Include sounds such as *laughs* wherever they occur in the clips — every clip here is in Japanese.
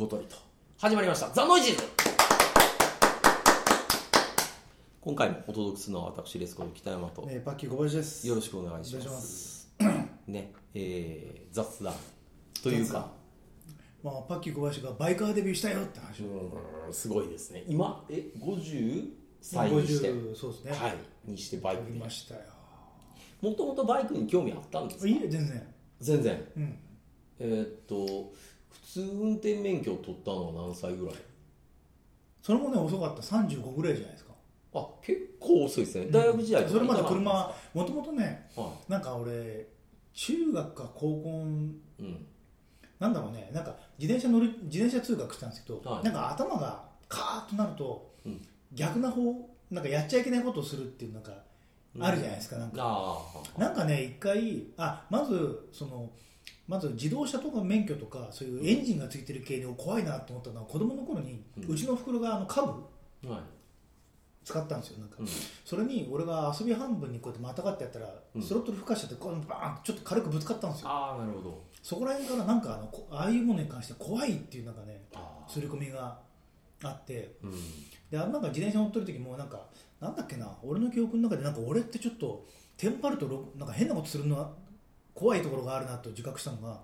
ごとりと。始まりました。ザ・ノイジーズ。今回もお届けするのは私レスコの北山と、えー、パッキー小林です。よろしくお願いします。ねえー、雑談。というか。まあ、パッキー小林がバイカーデビューしたよって話。を。うんすごいですね。今え50歳にして、50そうですね。はい。にしてバイクましたよ。もともとバイクに興味あったんですか？いいえ、全然。全然。うん。えーっと普通運転免許を取ったのは何歳ぐらい？それもね、遅かった。35ぐらいじゃないですか。あ結構遅いですね。大学時代それまでいかなか車、もともとね、ったんですかなんか俺、中学か高校、はいうん。なんだろうね、なんか自転車乗る、自転車通学したんですけど、はい。なんか頭がカーッとなると、うん。逆な方、なんかやっちゃいけないことをするっていう、なんか、あるじゃないですか、なんか。ああなんかね、一回、あまずその、まず自動車とか免許とか、そういうエンジンがついてる系で怖いなと思ったのは、子供の頃に、うちの袋があのカブはい。使ったんですよ、なんか、うん。それに俺が遊び半分にこうやってまたがってやったら、うん。スロットル吹かしちゃって、こうバーンとちょっと軽くぶつかったんですよ、ああなるほど。そこら辺からなんかあの、こああいうものに関して怖いっていうなんかね、刷り込みがあって、うん。であのなんか自転車乗ってる時もなんかなんだっけな俺の記憶の中でなんか俺ってちょっとテンパるとろなんか変なことするのは怖いところがあるなと自覚したのが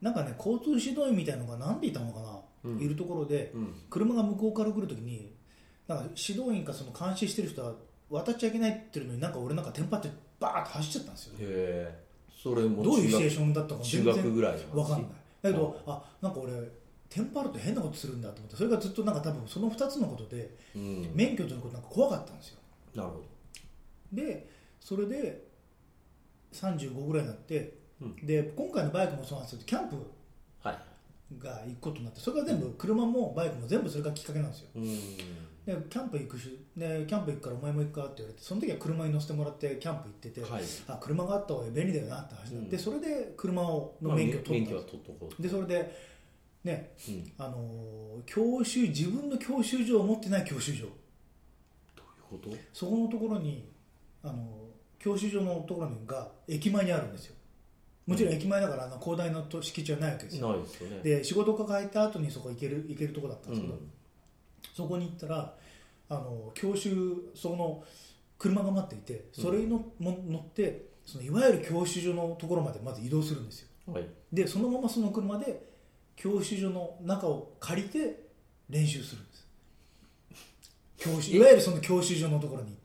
なんかね交通指導員みたいなのが何でいたのかな、うん。いるところでうん。車が向こうから来る時になんか指導員かその監視してる人は渡っちゃいけないって言うのになんか俺なんかテンパってバーッと走っちゃったんですよへえそれもどういうシチュエー中ションだったかも学中学ぐらいのわかんない。だけどあなんか俺テンパると変なことするんだと思ってそれがずっとなんか多分その2つのことでうん。免許取ることなんか怖かったんですよ。なるほでそれで35ぐらいになって、うん。で今回のバイクもそうなんですけどキャンプが行くことになってそれが全部車もバイクも全部それがきっかけなんですよ。うん。でキャンプ行くしでキャンプ行くからお前も行くかって言われてその時は車に乗せてもらってキャンプ行ってて、はい。あ車があった方が便利だよなって話になって、うん。それで車をのまあ免許を取ったんです免許は取っとこうでそれでねうん。あのー教習自分の教習所を持ってない教習所。どういうこそこのところにあの教習所のところが駅前にあるんですよ。もちろん駅前だからあの広大なと敷地はないわけですよ。とないですよね。で仕事が帰った後にそこ行ける行けるとこだったんうですけど、ん。そこに行ったらあの教習その車が待っていてそれにの、も乗ってそのいわゆる教習所のところまでまず移動するんですよ。はい。でそのままその車で教習所の中を借りて練習するんです。教習いわゆるその教習所のところに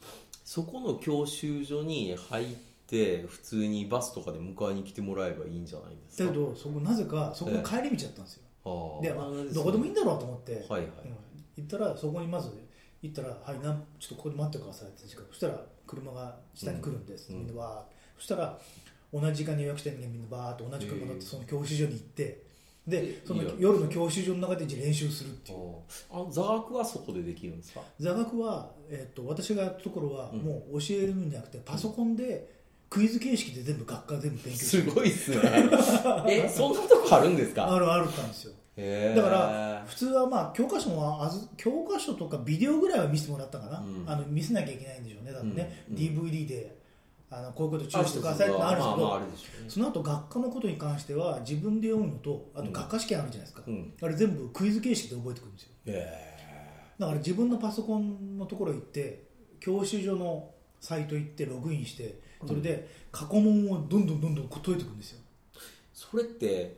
そこの教習所に入って普通にバスとかで迎えに来てもらえばいいんじゃないですか？だけどそこなぜかそこの帰り道だったんですよ、ああで、まあどこでもいいんだろうと思って、はいはい。うん。行ったらそこにまず行ったら「はいなんちょっとここで待ってください」ってそしたら車が下に来るんです、うん。みんなわーそしたら同じ時間に予約してる人間みんなバーッと同じ車乗ってその教習所に行ってでえその夜の教習所の中で練習するっていう。あ座学はそこでできるんですか？座学は、えっと私がやったところはうん。もう教えるんじゃなくてパソコンでクイズ形式で全部学科全部勉強すごいっすね。*laughs* えそんなとこあるんですか？あるあるったんですよだから普通はまあ教科書もあず教科書とかビデオぐらいは見せてもらったかな、うんあの見せなきゃいけないんでしょうね多分ね、うん DVD であのこういうこと注意してくださいってのあるんですけど、その後学科のことに関しては自分で読むのとあとうん。学科試験あるじゃないですか、うん。あれ全部クイズ形式で覚えてくるんですよ。へだから自分のパソコンのところ行って教習所のサイト行ってログインしてそれで過去問をどんどんどんどん解いていくんですよ。えそれって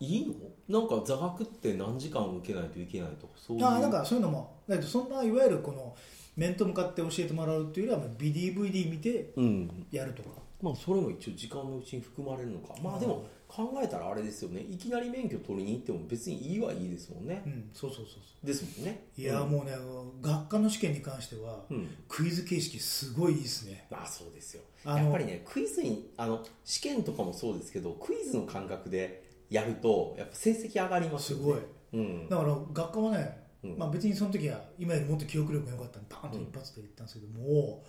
いいの？なんか座学って何時間受けないといけないとかそういう。あなんかそういうのもだそんないわゆるこの面と向かって教えてもらうっていうよりはまあ DVD 見てうん。やるとか。まあそれも一応時間のうちに含まれるのか。まあでも考えたらあれですよね。いきなり免許取りに行っても別にいいはいいですもんね。うん。そうそうそうそですもんね。ういやうん。もうね学科の試験に関してはうん。クイズ形式すごいいいですね。まあそうですよ。やっぱりねクイズにあの試験とかもそうですけどクイズの感覚でやるとやっぱ成績上がりますよね。すごい。うん。だから学科はね、うん。まあ、別にその時は今よりもっと記憶力が良かったんでパーンと一発で言ったんですけども、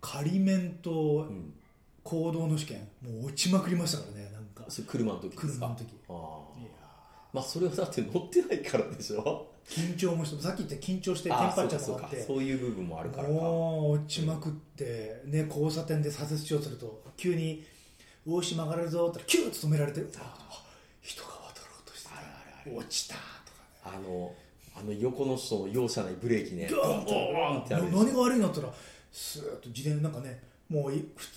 仮面とうん。行動の試験もう落ちまくりましたからねなんか。それ車の時ですか？車の時。ああいやまあそれはだって乗ってないからでしょ？緊張もしてさっき言った緊張してテンああパっちゃそうかそうか。そういう部分もあるからか。もう落ちまくって、ね、交差点で左折しようとすると急に「大島曲がれるぞ」って言ったらキューッと止められてあ人が渡ろうとしてあるあるあれ落ちたとかね。あのあの横の人の容赦ないブレーキね。ドーンってボーンってある何が悪いのって言ったらスーッと自転なんかねもう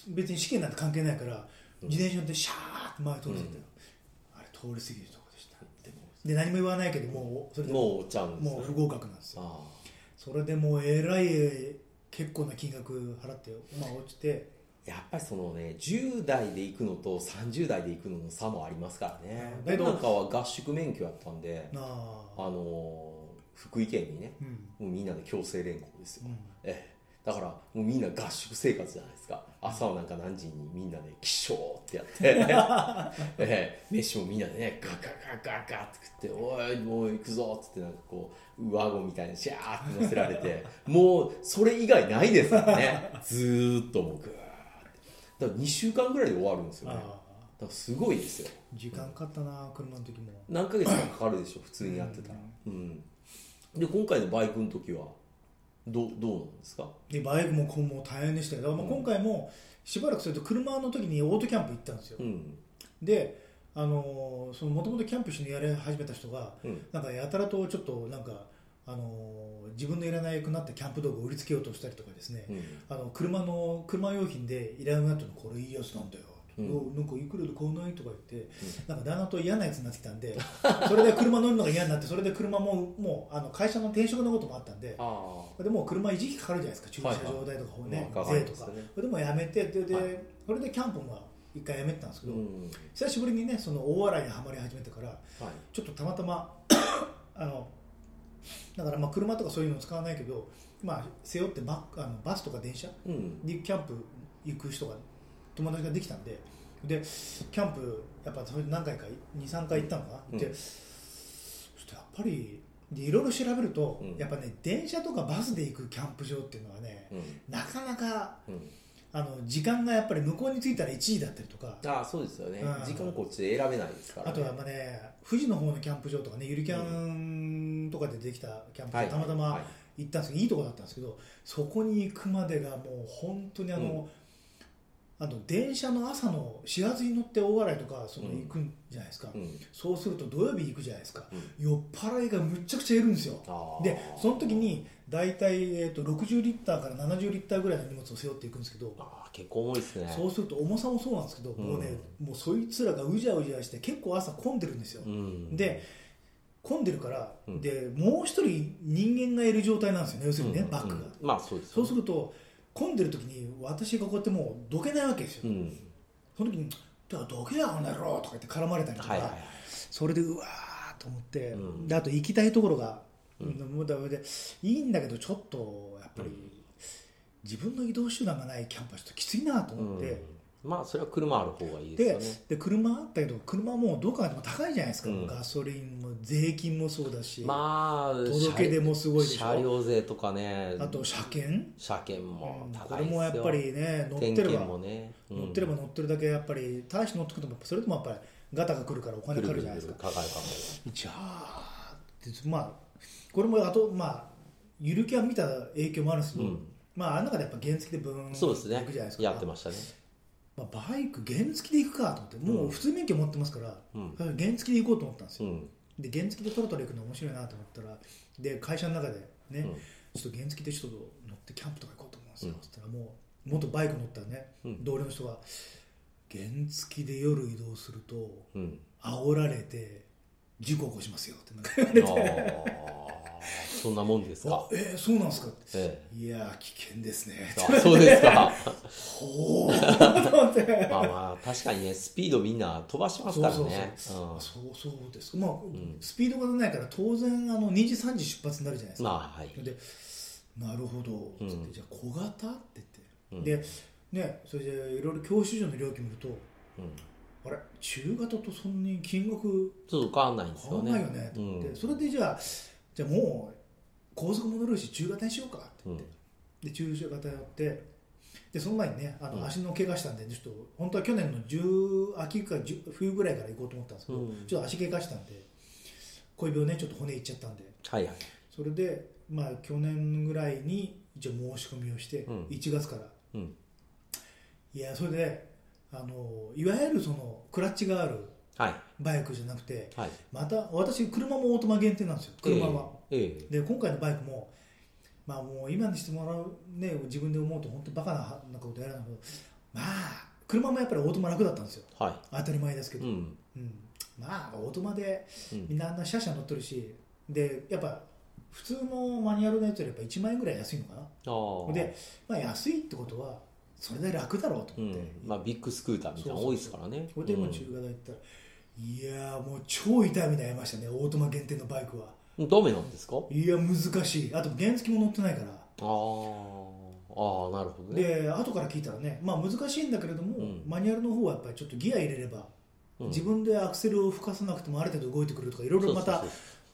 別に試験なんて関係ないから、自転車乗ってシャーって前通ってたよ、あれ通り過ぎるとこでした。で何も言わないけどもうそれでもう落ちちゃうんですよもう不合格なんですよ。あそれでもうえらい結構な金額払ってまあ落ちて。あやっぱりそのね10代で行くのと30代で行くのの差もありますからね。僕なんかは合宿免許やったんであ。の福井県にねうん。もうみんなで強制連行ですよ、うん。ええ。だからもうみんな合宿生活じゃないですか。朝はなんか何時にみんなで起床ってやって、*laughs* ええ。飯もみんなでねガガガガガって食って「おいもう行くぞ」っつってなんかこう上顎みたいにシャーって乗せられて *laughs* もうそれ以外ないですからね。ずーっともうグーって。だから2週間ぐらいで終わるんですよね。だかあらすごいですよ。あ時間かかったな車の時も。何ヶ月かかかるでしょ普通にやってたら。うんで今回のバイクの時はどうどうなんですか？でバイクもこうもう大変でしたよ。だからまあ今回もしばらくすると車の時にオートキャンプ行ったんですよ、うん。であのーそのもともとキャンプ一緒にやり始めた人がうん。なんかやたらとちょっとなんかあのー自分のいらなくなったキャンプ道具を売りつけようとしたりとかですね、うん。あの車の車用品でいらなくなったのこれいいやつなんだよ、うん。おなんかいくらで買わない？とか言って、なんかだんだんと嫌なやつになってきたんで *laughs* それで車乗るのが嫌になってそれで車ももうあの会社の転職のこともあったんであでもう車維持費かかるじゃないですか。駐車場代とか、ねまあかか。り税とかますよね。それでもやめてでで、はい。それでキャンプも一回やめてたんですけど、うん。久しぶりにねその大洗にはまり始めてからはい。ちょっとたまたま *coughs* あのだからまあ車とかそういうの使わないけど、まあ、背負ってバあのバスとか電車うん。にキャンプ行く人が友達ができたんででキャンプやっぱそれで何回か23回行ったのかな、うん。でそしてやっぱりでいろいろ調べると、うん。やっぱね電車とかバスで行くキャンプ場っていうのはねうん。なかなかうん。あの時間がやっぱり向こうに着いたら1時だったりとか。ああそうですよね。うん。時間こっちで選べないですからね。あとはまあね富士の方のキャンプ場とかねゆるキャンとかでできたキャンプ場、はいたまたまはい。行ったんですけどいいとこだったんですけどそこに行くまでがもう本当にあの、あの電車の朝の始発に乗って大洗とかそのうん行くんじゃないですか、うん。そうすると土曜日行くじゃないですか、う酔っ払いがむっちゃくちゃいるんですよ。でその時に大体、えー、と60リッターから70リッターぐらいの荷物を背負っていくんですけど、あー結構重いですね。そうすると重さもそうなんですけど、もうねもうそいつらがうじゃうじゃして結構朝混んでるんですよ、うん。で混んでるから、うん。でもう一人人間がいる状態なんですよね。要するにね、うん。バックが、うん。まあそうですそうすると混んでる時に私がこうやってもうどけないわけですよ、うん。その時に「だからどけやあの野郎」とか言って絡まれたりとか、はいはいはい。それでうわーと思って、うん。であと行きたいところが、うん。もうだめでいいんだけどちょっとやっぱり、うん。自分の移動手段がないキャンプはちょっときついなと思って、うんまあそれは車ある方がいいですでよね。で車あったけど車もどう考えても高いじゃないですか、うん。ガソリンも税金もそうだし、まあ届け出もすごいでしょ。車両税とかね。あと車検、車検もうんこ高いですよ。れもやっぱりね乗ってれば、もね。うん。乗ってれば乗ってるだけやっぱり大して乗ってくてもそれでもやっぱりガタが来るからお金かかるじゃないですか。かかるかか。じゃあでまあこれもあとまあゆるキャン見た影響もあるんですけど、まああの中でやっぱ原付でブーンそうですね。やってましたねまあ、バイク原付で行くかと思ってもう普通免許持ってますから、うん。原付で行こうと思ったんですよ、うん。で原付でトロトロ行くの面白いなと思ったらで会社の中でね、うん。ちょっと原付でちょっと乗ってキャンプとか行こうと思うんですよ、うん。そしたらもう元バイク乗ったね、うん。同僚の人が原付で夜移動するとうん。煽られて事故起こしますよってなんか言われて。そんなもんですあかえーそうなんですか？ってえ。いやー危険ですね。えあそうですか。*laughs* ほーと思って。まあまあ確かにねスピードみんな飛ばしますからね。そうそうそうですまあ、んスピードがないから当然あの2時3時出発になるじゃないですか、まあはい。でなるほど、つってうんじゃあ小型？ってうん言って、でねそれでいろいろ教習所の料金見るとうんあれ？中型とそんなに金額ちょっと変わんないんですよね。変わんないよね。と思って、うんそれでじゃあじゃあもう高速も乗るし中型にしようかって言って、で中型やって。でその前にねあのうん。足の怪我したんでちょっと本当は去年の10秋か10冬ぐらいから行こうと思ったんですけど、うん。ちょっと足怪我したんで小指をねちょっと骨いっちゃったんで。はいはい。それでまあ去年ぐらいに一応申し込みをして、うん。1月から。うん。いやそれであのいわゆるそのクラッチがあるはい。バイクじゃなくてはい。また私車もオートマ限定なんですよ。車は、ええ。で今回のバイクもまあもう今にしてもらうね自分で思うと本当バカなことやるんだけどまあ車もやっぱりオートマ楽だったんですよ。は当たり前ですけど、いうん。うん。まあオートマでうん。みんなあんなシャシャ乗ってるしでやっぱ普通のマニュアルのやつよりやっぱ1万円ぐらい安いのかな。で、まあ、安いってことはそれで楽だろうと思って、うん。まあビッグスクーターみたいなの多いですからね。これでもう中型行ったら、いやーもう超痛い目に遭いましたねオートマ限定のバイクは。うん。ダメなんですか？いや難しい。あと原付も乗ってないから。ああなるほどね。で後から聞いたらね、まあ、難しいんだけれども、うん。マニュアルの方はやっぱりちょっとギア入れれば、うん。自分でアクセルを吹かさなくてもある程度動いてくれるとかいろいろまた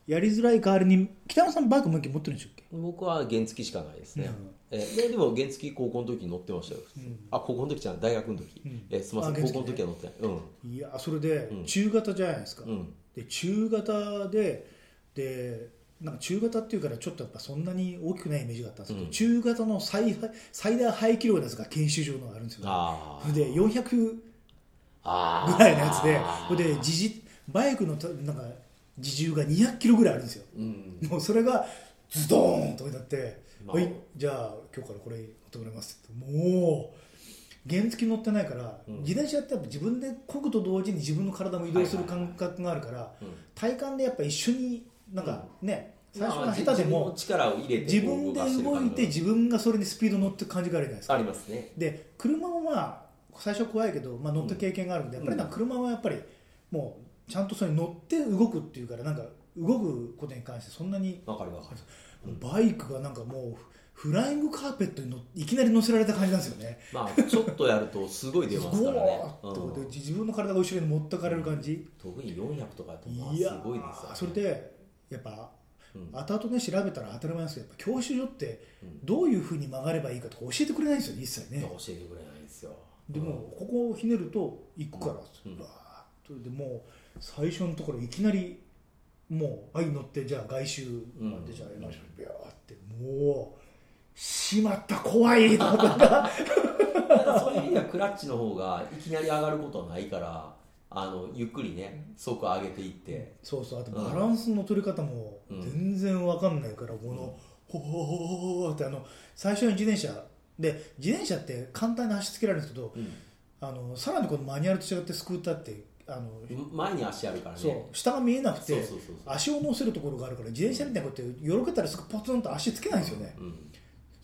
やりづらい代わりに北山さんバイクもう一回持ってるんでしたっけ？僕は原付しかないですね、うん。えででも原付高校の時乗ってましたよ、うん。あ高校の時じゃない大学の時、うん。えすみません高校の時は乗ってない。うん。いやそれでうん。中型じゃないですか、うん。で中型ででなんか中型っていうからちょっとやっぱそんなに大きくないイメージがあったんですけど、うん。中型の最最大排気量のやつが研修上のがあるんですよ、ああで400あー。ぐらいのやつでそれで自じバイクのたなんか自重が200キロぐらいあるんですよ。うん。もうそれがズドーンと置いてあって「まあ。はいじゃあ今日からこれ乗ってもらいます」って。もう原付乗ってないから、うん。自転車ってやっぱ自分で漕ぐと同時に自分の体も移動する感覚があるから、うん。体感でやっぱ一緒になんかね、最初まあは下手でも力を入れて自分で動いて自分がそれにスピード乗ってる感じがあるじゃないですか。ありますね。で車もまあ最初怖いけど、まあ、乗った経験があるんで、うんやっぱりな車はやっぱりもうちゃんとそれに乗って動くっていうからなんか動くことに関してそんなにわかるわかる。バイクがなんかもうフライングカーペットにのいきなり乗せられた感じなんですよね。まあちょっとやるとすごい出ますからね。うん。で自分の体が後ろに持ってかれる感じ、特に400とかやとすごいですよね。それでやっぱうん。後々ね調べたら当たり前ですけど教習所ってうん。どういうふうに曲がればいいかとか教えてくれないんですよね。一切ね教えてくれないんですよ。でもここをひねると行くから、うん。うわーっとでもう最初のところいきなりもうはい乗ってじゃあ外周までじゃあやりましょうビャーってもうしまった怖いと思った。*laughs* そういう意味ではクラッチの方がいきなり上がることはないからあのゆっくりね速上げていって。そうそうあとバランスの取り方もうん。全然わかんないから、このほほほほほってあの最初に自転車で自転車って簡単に足つけられるんですけどうん。あのさらにこのマニュアルと違ってスクーターってあの、前に足あるからね。そう。下が見えなくて足を乗せるところがあるから自転車みたいにこうやってよろけたらすぐポツンと足つけないんですよね、うん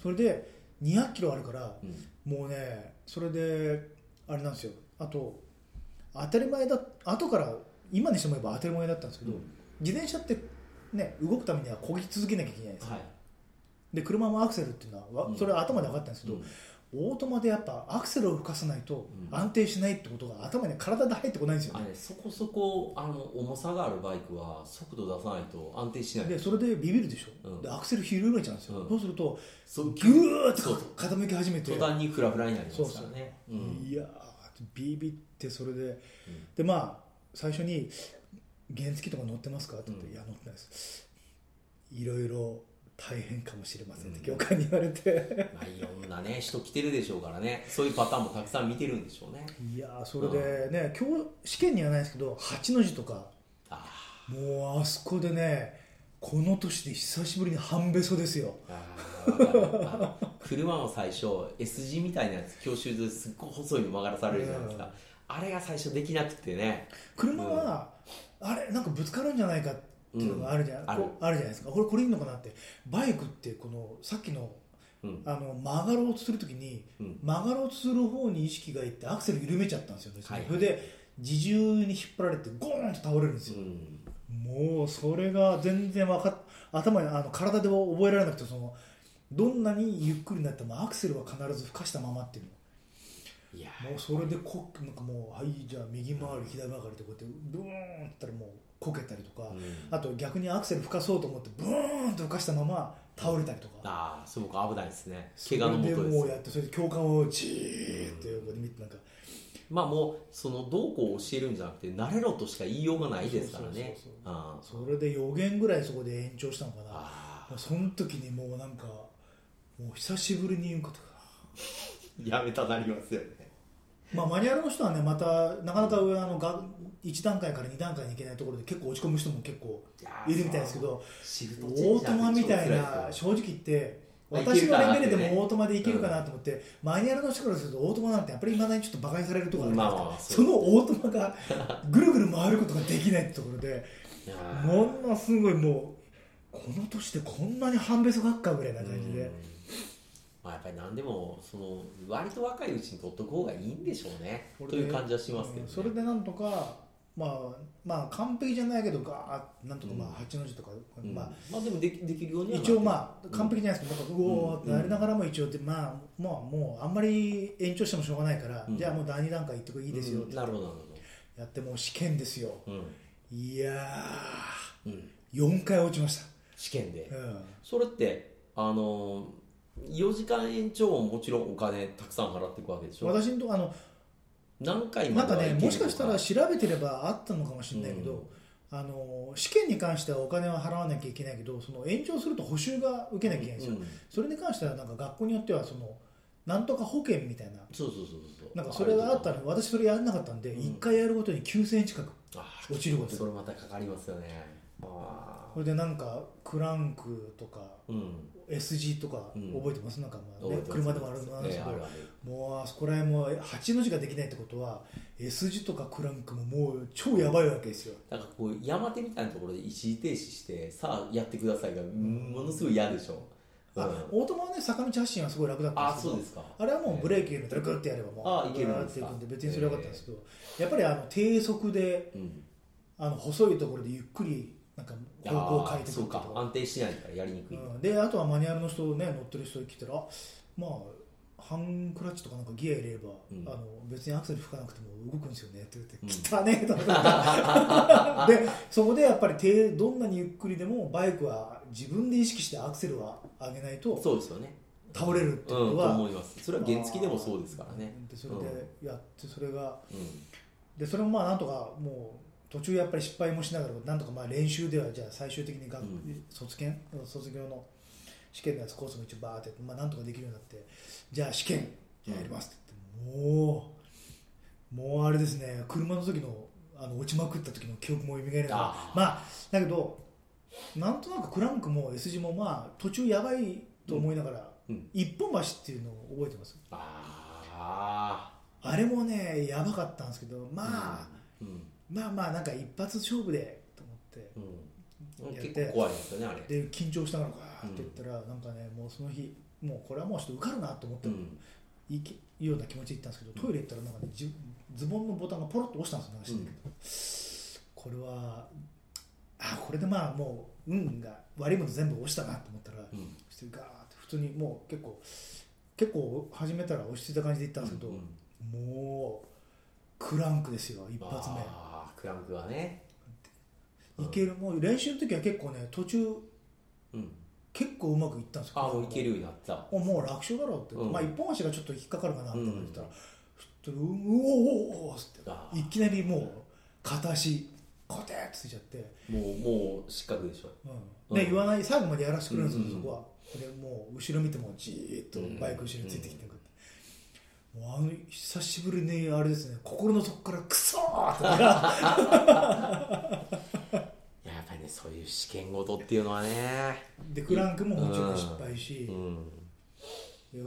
それで200キロあるからうん。もうねそれであれなんですよ。あと当たり前だ後から今にしても言えば当たり前だったんですけど、うん。自転車ってね動くためには漕ぎ続けなきゃいけないですか、はい。で車もアクセルっていうのはそれは頭で分かったんですけど、うんオートマでやっぱアクセルを吹かさないとうん。安定しないってことが頭に体で入ってこないんですよね、あれそこそこあの重さがあるバイクは速度出さないと安定しない。でそれでビビるでしょ、うん。でアクセル緩めちゃうんですよ、うん。そうするとギューッと傾き始めて。途端にフラフラになりますからね。うん。いやービビってそれで、でまあ最初に「原付とか乗ってますか?」って言って「うん。いや乗ってないです」いろいろ大変かもしれませんってうん。教官に言われて、*laughs* まあ、いろんなね人来てるでしょうからね。そういうパターンもたくさん見てるんでしょうね。いやーそれでね、今日試験にはないですけど8の字とか。あもうあそこでねこの年で久しぶりに半べそですよ。車も最初 S 字みたいなやつ教習ですっごい細いの曲がらされるじゃないですか、あれが最初できなくてね。車は、あれなんかぶつかるんじゃないかっていうのがあるじゃ,、うん。ある。あるじゃないですか。これこれいいのかなって。バイクってこのさっきのうん。あの曲がろうとするときにうん。曲がろうとする方に意識がいってアクセル緩めちゃったんですよ。ね、はい。それで自重に引っ張られてゴーンと倒れるんですよ、うん。もうそれが全然わかっ頭にあの体では覚えられなくてそのどんなにゆっくりになってもアクセルは必ず吹かしたままっていういやのもうそれでこなんかもうはいじゃあ右回り左回りってこうやってブーンってやったらもうこけたりとか、うん。あと逆にアクセル吹かそうと思ってブーンと吹かしたまま倒れたりとか、ああすごく危ないですね。怪我のもでとです。もうやってそれで教官をじーって横で見てなんか。まあもうそのどうこう教えるんじゃなくて慣れろとしか言いようがないですからね。それで4限ぐらいそこで延長したのかな。あその時にもうなんかもう久しぶりに言うことが。ー *laughs* やめたなりますよねまあ、マニュアルの人はねまたなかなか上あのが1段階から2段階に行けないところで結構落ち込む人も結構いるみたいですけどオートマみたいな正直言ってまあ私のレベルでもオートマでいけるかなと思って、マニュアルの人からするとオートマなんてやっぱりいまだにちょっと馬鹿にされるところがあるでそのオートマがぐるぐる回ることができないってところで *laughs* ものすごいもうこの年でこんなに半べそがっかぐらいな感じでうん。まあ、やっぱり何でもその割と若いうちに取っとく方がいいんでしょうね。という感じはしますけど、ね。うんそれでなんとかまあまあ完璧じゃないけどガーッなんとかまあうん。八の字とか、うん。まあまあでもできできるように一る。応まあ完璧じゃないですけど、なん。かうおーってなりながらも一応で、まあまあもうあんまり延長してもしょうがないから、うんじゃあもう第二段階行ってこいいですよってうん。なるほどやってもう試験ですよいやー4回落ちました、試験で。うん。それってあの4時間延長ももちろんお金たくさん払っていくわけでしょ。私のとこあの何回なんかねもしかしたらと調べてればあったのかもしれないけど、あの試験に関してはお金は払わなきゃいけないけどその延長すると補習が受けなきゃいけないんですよ、うんそれに関してはなんか学校によってはそのなんとか保険みたいな。そうそうそうそうなんかそれがあったののに私それやらなかったんで、うん。1回やるごとに9000円近くあ落ちることそれまたかかりますよね。あこれでなんかクランクとかーうん。S 字とかうん。覚えてます、なんかまあ、ね、車でもあるんですけど、もうあそこら辺も8の字ができないってことは S 字とかクランクももう超やばいわけですよ。なんかこう山手みたいなところで一時停止してさあやってくださいがうん。ものすごい嫌でしょ、うん。あオートマはね坂道発進はすごい楽だったんあですけどそうですか。あれはもうブレーキ入れたらグッてやればもうあいけるんですか。っていくんで別にそれはよかったんですけど、やっぱりあの低速でうん。あの細いところでゆっくりなんか方向を変えていくそうか。安定しないからやりにくい、うん。であとはマニュアルの人ね乗ってる人に聞いたらあまあハンクラッチとかなんかギア入れれば、うん。あの別にアクセル吹かなくても動くんですよねって言って、うん。汚ねえと思って。*laughs* でそこでやっぱり低どんなにゆっくりでもバイクは自分で意識してアクセルは上げないとそうですよね。倒れるってうんことは、と思います。それは原付でもそうですからね。でそれでやってそれがうでそれもまあなんとかもう途中やっぱり失敗もしながらなんとかまあ練習ではじゃあ最終的に学、うん。卒検？卒業の試験のやつコースも一応バーってまあ、なんとかできるようになってじゃあ試験やりますって言って、もうもうあれですね車の時のあの落ちまくった時の記憶も蘇らあー。まあだけどなんとなくクランクも S 字もまあ途中やばいと思いながら、うん。一本橋っていうのを覚えてます？ああれもねやばかったんですけどあまあ、うんまあまあなんか一発勝負でと思って。うん、やって。結構怖いですよねあれ。で緊張しながらガーって言ったら、なんかねもうその日もうこれはもうちょっと受かるなと思って、うん。いいきいいような気持ちで行ったんですけどトイレ行ったらなんかねじズボンのボタンがポロッと押したんですよなん。か知んこれはあこれでまあもう運が悪いもの全部押したなと思ったら、うん。そしてガーって普通にもう結構結構始めたら落ち着いた感じで行ったんですけど、うん。もうクランクですよ一発目。クランクはね。いけるもう練習の時は結構ね途中うん。結構うまくいったんですよ。あもういけるようになった。おもう楽勝だろうって、うん。まあ一本足がちょっと引っかかるかなと思ってたら、うん。うおおおおって。いきなりもう片足コテッついちゃって、もうもう失格でしょ。うん。でうん。言わない最後までやらせてくれるんですよ、そこは。でもう後ろ見てもじーっとバイク後ろについてきてくって、もうあの久しぶりにあれですね心の底からクソーって。*laughs* やっぱりねそういう試験ごとっていうのはね。でクランクももちろん失敗し、うん。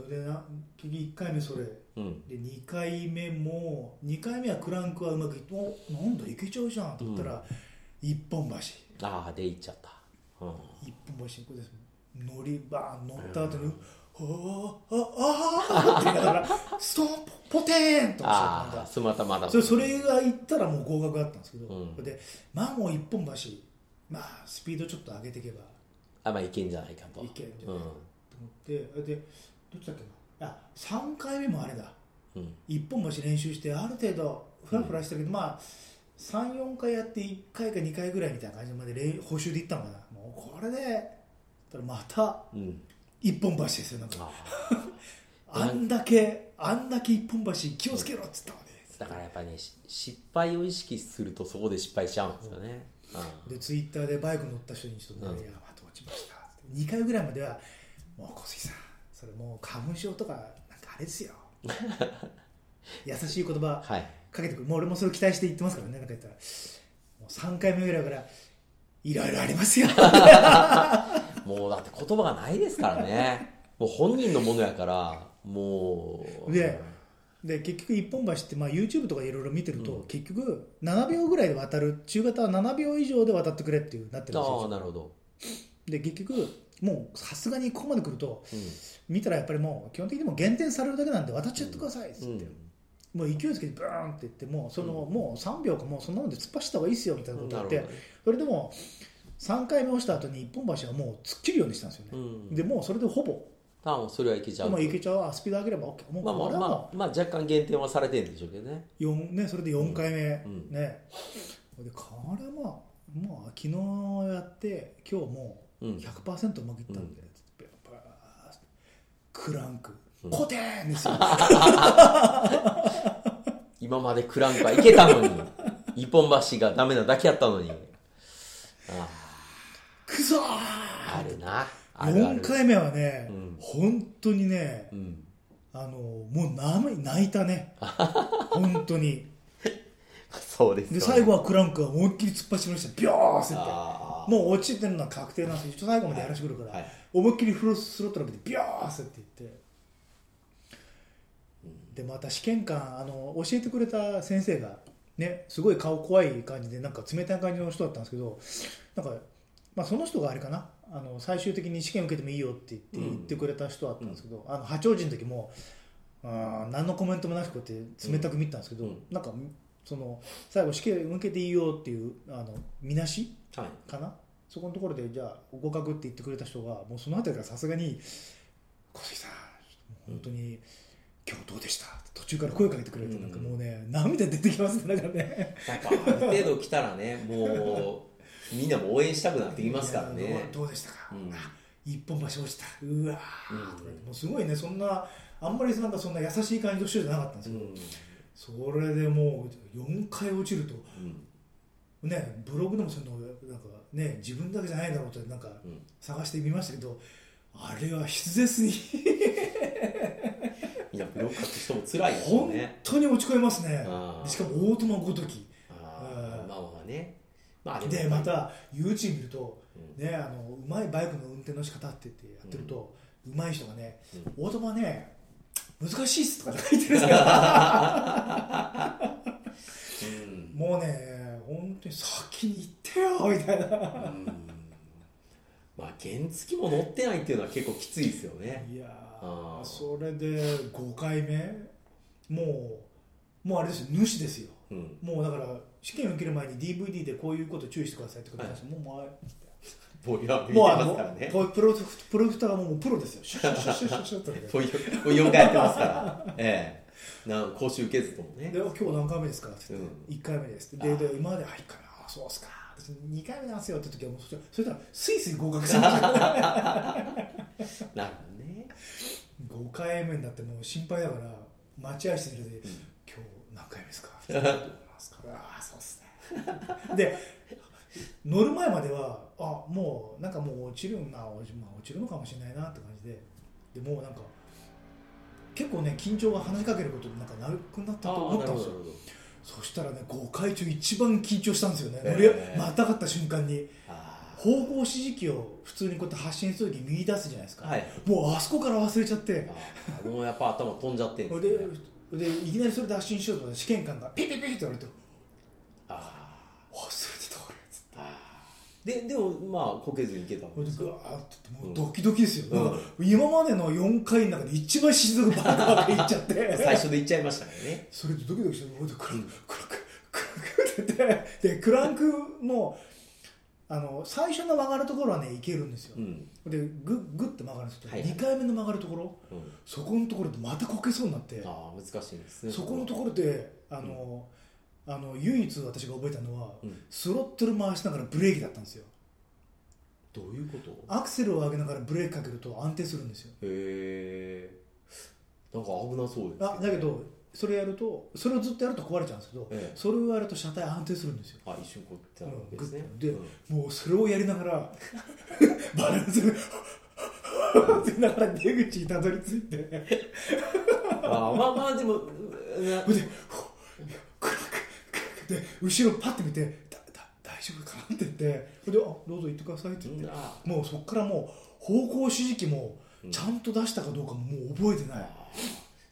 でな結局1回目それ。うん。で2回目も2回目はクランクはうまくいっておなんだいけちゃうじゃんと思ったら、一本橋。ああでいっちゃった。うん。一本橋これです。乗りバーン乗った後に「はああああ」って言いながらストンポテーンとああ落ちそまたまだそれそれが行ったらもう合格だったんですけど、うんでまあもう一本橋まあスピードちょっと上げていけばあまあいけんじゃないかといけんじゃないかと思ってでどっちだっけなあ3回目もあれだうん一本橋練習してある程度フラフラしたけど、まあ34回やって1回か2回ぐらいみたいな感じまで練補習でいったのかなもうこれでたらまたうん一本橋ですよなんか。あ *laughs* あんだけあんだけ一本橋気をつけろっつったのにだからやっぱりねし失敗を意識するとそこで失敗しちゃうんですよね。でツイッターでバイク乗った人にちょっとね、うん。いやまた落ちましたって。2回ぐらいまではもう小杉さんそれもう花粉症とかなんかあれですよ。*laughs* 優しい言葉はい。かけてくる。もう俺もそれ期待して言ってますからねなんか言ったら。もう3回目ぐらいからいろいろありますよ *laughs* もうだって言葉がないですからね。*laughs* もう本人のものやからもう。でで結局一本橋って、まあ、YouTube とかいろいろ見てると、うん。結局7秒ぐらいで渡る中型は7秒以上で渡ってくれっていうなってるんですああよなるほど、で結局もうさすがにここまで来るとうん。見たらやっぱりもう基本的にもう減点されるだけなんで渡っちゃってくださいっつって、うん。もう勢いつけてブーンって言ってもうその、うん。もう3秒かもうそんなので突っ走った方がいいっすよみたいなこと言って、それでも3回目押した後に一本橋はもう突っ切るようにしたんですよね、うん。でもうそれでほぼ。あもうそれはいけちゃう。もういけちゃう。あスピード上げれば OK もうまあまあまあ、まあ、若干減点はされてるんでしょうけどね。四ね、それで4回目、うん。ね。でこれはまあ、まあ、昨日やって今日もううん。100%うまくいったんで、クランク、うん。コテーンですよ。*laughs* 今までクランクはいけたのに一本橋がダメなだけやったのに。あクソー！ああるな。あるある。4回目はね、うん。本当にねうん。あのもうな泣いたね。*laughs* 本当に。そうですよ、ね、で最後はクランクが思いっきり突っ走りました。ビョースってもう落ちてるのは確定なんですよ。最後までやらせてくるから、はい思いっきりフロスロットラブでビョースって言って、でまた試験官あの教えてくれた先生がねすごい顔怖い感じでなんか冷たい感じの人だったんですけどなんか、まあ、その人があれかな。あの最終的に試験受けてもいいよって言って,、うん。言ってくれた人だったんですけど、あの八王子の時もあー何のコメントもなくこうやって冷たく見てたんですけど、うん。なんかその最後試験受けていいよっていうあのみなしはい。かな。そこのところでじゃあ合格って言ってくれた人がもうその辺りからさすがに「小杉さん本当に今日どうでした?」途中から声かけてくれて、うんなんかもうね涙出てきますねだからね。やっぱある程度来たらねもうみんなも応援したくなってきますからいやねどうどうでしたか、うん。あ一本橋落ちた。うわー、うん。もうすごいねそんなあんまりなんかそんな優しい感じの人じゃなかったんですうけど、ん。それでもう4回落ちるとうん。ねブログでもそういうのなんかね自分だけじゃないだろうってなんかうん。探してみましたけどあれは筆舌にみんなブロック書く人も辛いでしょう本ね当に落ち込みますね。あー。しかも大友ごとき。あー。まあまあねまあでまた YouTube 見ると、うね、あのうまいバイクの運転の仕方って言ってやってると、うまい人がね、う大友はね難しいっすとか書いてるんですよ。うん。もうね本当に先に行ってよみたいな。うん。まあ原付も乗ってないっていうのは結構きついですよね。いやそれで5回目もうもうあれですよ主ですよ。うん。もうだから試験受ける前に DVD でこういうこと注意してくださいってことではい。もうもうもういや見てもうあのプロプロフターがもうプロですよ。シュッシュッシュッシュッシュッシュッとこういうこういう4回やってますからええな講習受けずともねで今日何回目ですかって言って、う1回目ですってでで今まであ1回目あそうっすか私2回目なんすよって時はもうそそしたらスイスイ合格するなるほどね5回目になってもう心配だから待合室にいるで、ん今日何回目ですかって言ってどうなんですかああそうっすね。*laughs* で乗る前まではあもうなんかもう落ちるな落ち,、まあ、落ちるのかもしれないなって感じで。でもうなんか結構ね緊張が話しかけることになんかなくなったと思ったんですよ。そしたらね5回中一番緊張したんですよね、へー乗りまたがった瞬間に。あ方向指示器を普通にこうやって発信するとき右出すじゃないですか、ーはい。もうあそこから忘れちゃって。あーもうやっぱ頭飛んじゃってんですねででいきなりそれで発信しようと思って試験官がピッピッピッって言われてあ忘れてた俺つって。ででもまあこけずにいけたんそれですかでグワーってもうドキドキですよ、うん。今までの4回の中で一番静かバカバカ言っちゃって。*laughs* 最初で言っちゃいましたね。それでドキドキして俺でクランククランククランクってでクランクもあの最初の曲がるところはねいけるんですよ、うん。でグッグッて曲がるんですけど、はい。2回目の曲がるところ。うん。そこのところでまたこけそうになって。ああ難しいんですね。そこのところであの、あの唯一私が覚えたのは、うん。スロットル回しながらブレーキだったんですよ。どういうこと？アクセルを上げながらブレーキかけると安定するんですよ。へえんか危なそうですあだけどそれやるとそれをずっとやると壊れちゃうんですけど、ええ。それをやると車体安定するんですよ。あ一瞬こうやってたわけうんですねでうん。もうそれをやりながら *laughs* バランスってら出口にたどり着いて。あまあまあでもな *laughs* でで後ろパッて見てだだ大丈夫かなって言ってそれであどうぞ行ってくださいって言って。あ。もうそこからもう方向指示器もうんちゃんと出したかどうかももう覚えてない、あ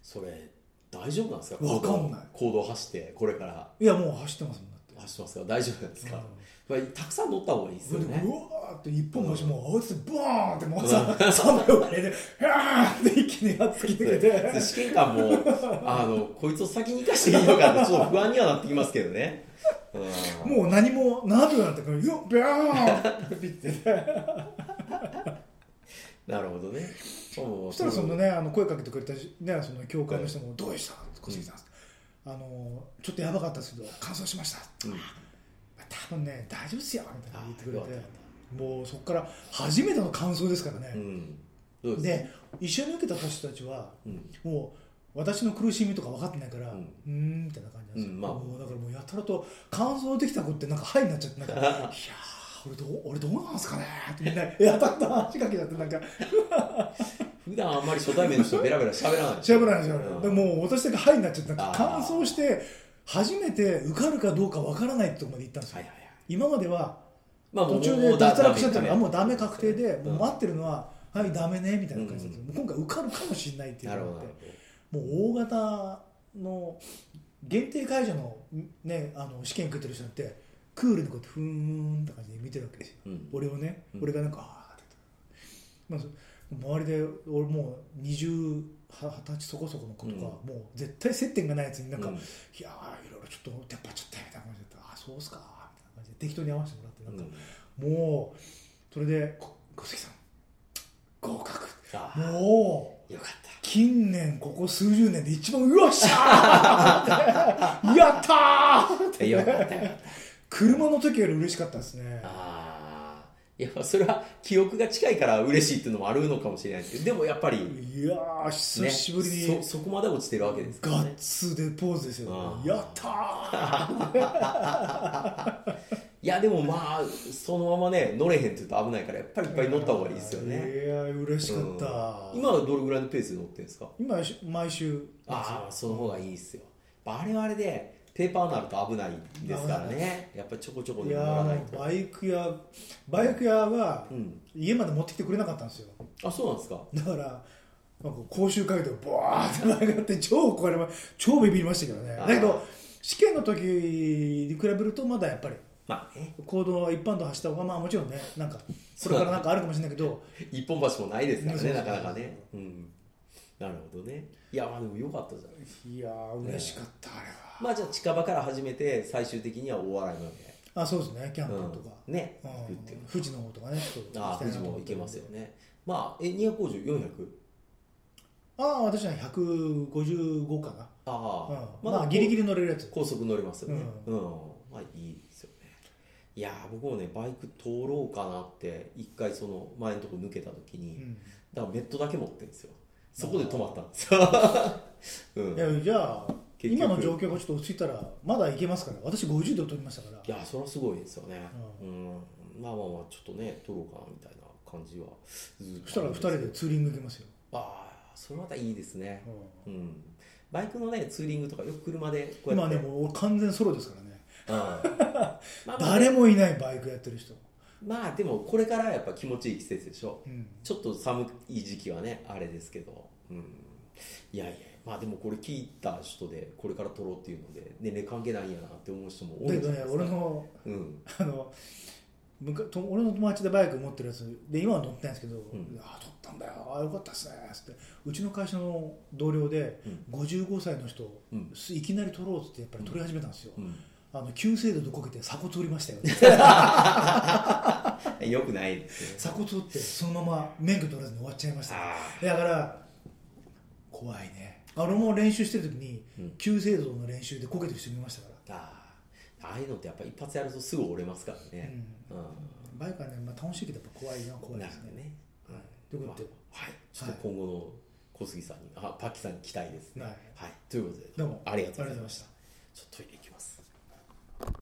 それ大丈夫なんですか？わかんない。行動走ってこれから。いやもう走ってますもんだって。走ってますか大丈夫なんですか、うん。たくさん乗った方がいいですよね。うわーって一本橋もう慌ててボーンってもうさ3秒ぐらいでヒャーって一気にやっつき抜けて試験官もあのこいつを先に行かしていいのかってちょっと不安にはなってきますけどね、うん。もう何も7秒になってからよっビャーってピッてなるほどね。そそしたらそのねあの声かけてくれたし、ね、その教官の人も「どうでした？小杉さん」あのちょっとやばかったですけど完走しました」うん。多分ね大丈夫っすよ」みたいな言ってくれて。もうそこから初めての感想ですからうね、うですで一緒に受けた人たちはうん。もう私の苦しみとか分かってないから、ううんーんみたいな感じなんですよ、うんまあ。もうだからもうやたらと感想できた子ってなんか「はい」になっちゃってなんか「*laughs* いやー俺どう俺どうなんすかね?」ってみんな *laughs* やたらと話しかけちゃってなんか。*laughs* 普段あんまり初対面の人ベラベラ喋らないしゃべらないしゃべらない、うん。でもう私だけ「はい」になっちゃってなんかあー。感想して初めて受かるかどうか分からないってとこまで行ったんですよ、はいはいはい。今までは途中で脱落しちゃったダメらあもうダメ確定で、うん。もう待ってるのは「はいダメね」みたいな感じですうん。今回受かるかもしれないっていうのがあってもう大型の限定解除の,、ね、あの試験受けてる人ってクールにこうやってふーんって感じで見てるわけですよ、うん。俺をね、うん。俺がなんかあーってまあ、そ周りで俺もう20二十歳そこそこの子とか、うもう絶対接点がないやつになんか、うん。いやーいろいろちょっと出っ張っちゃってみたいな感じでああそうっすかみたいな感じで適当に合わせてもらってなんか、もうそれでこ小関さん合格。ああもうよかっ近年ここ数十年で一番うわっしゃー *laughs* やったーたよかったよかった車の時より嬉しかったですね。ああいやそれは記憶が近いから嬉しいっていうのもあるのかもしれないですけどでもやっぱり、ね、いやー久しぶりにそそこまで落ちてるわけですからね。ガッツでポーズですよあー。やったー。いやでもまあそのままね乗れへんって言うと危ないからやっぱりいっぱい乗った方がいいですよね、いやー嬉しかった、うん。今はどれぐらいのペースで乗ってるんですか？今毎週。ああその方がいいですよ。あれはあれでペーパーになると危ないですからね。やっぱりちょこちょこいやーもうらないと。バイク屋バイク屋はうん。家まで持ってきてくれなかったんですよ。あそうなんですか。だからなんか甲州街道ボワーって曲がって超これは超ビビりましたけどね。だけど試験の時に比べるとまだやっぱりまあね。行動は一般道走った方がまあもちろんねなんかこれからなんかあるかもしれないけど。*laughs* 一本橋もないですからねなかなかね。うん。なるほどね。いやまあでもよかったじゃないいやー嬉しかった、あれはまあじゃあ近場から始めて最終的には大洗まであそうですね。キャンプとか、うん。ね。うん。行くっていう。富士の方とかね。ああ富士も行けますよね。まあえ250400ああ私は155かな、ああうん。まあギリギリ乗れるやつ。高速乗れますよね。ううん、まあいいですよね。いやー僕もねバイク通ろうかなって一回その前のとこ抜けた時に、うん。だからメットだけ持ってるんですよ。そこで止まったんですよ、*laughs* うん、いやじゃあ今の状況がちょっと落ち着いたらまだ行けますから。私50度取りましたから。いやそれはすごいですよね、ううん。まあまあまあちょっとね撮ろうかなみたいな感じはずっとそしたら2人でツーリング行けますよ、ああそれまたいいですね。うん。うん。バイクのねツーリングとかよく車でこうやって。今ねもう俺完全ソロですから *laughs* ね。誰もいないバイクやってる人、まあでもこれからやっぱ気持ちいい季節でしょ。うん、ちょっと寒い時期はねあれですけど、うん、いやいやまあでもこれ聞いた人でこれから撮ろうっていうので年齢関係ないんやなって思う人も多いだけどね俺のうん。あの俺の友達でバイク持ってるやつで今は乗ってないんですけど「ん。ああ取ったんだよ。ああよかったっすね」っつって。うちの会社の同僚で55歳の人、うん。いきなり取ろうっつってやっぱり取り始めたんですよ、うん。あの急制度でこけて鎖骨折りましたよ。*laughs* よくないですね。鎖骨折ってそのまま免許取らずに終わっちゃいました。あだから怖いねあ俺も練習してる時にうん。急制度の練習でこけてる人見ましたから、ああいうのってやっぱ一発やるとすぐ折れますからね、うん。バイクはね、まあ、楽しいけどやっぱ怖いな怖いですね。ね、うん。ということで。まあはい。ちょっと今後の小杉さんに、あパッキさんに期待ですね。はい。はい、ということで。どうも。ありがとうございました。ちょっと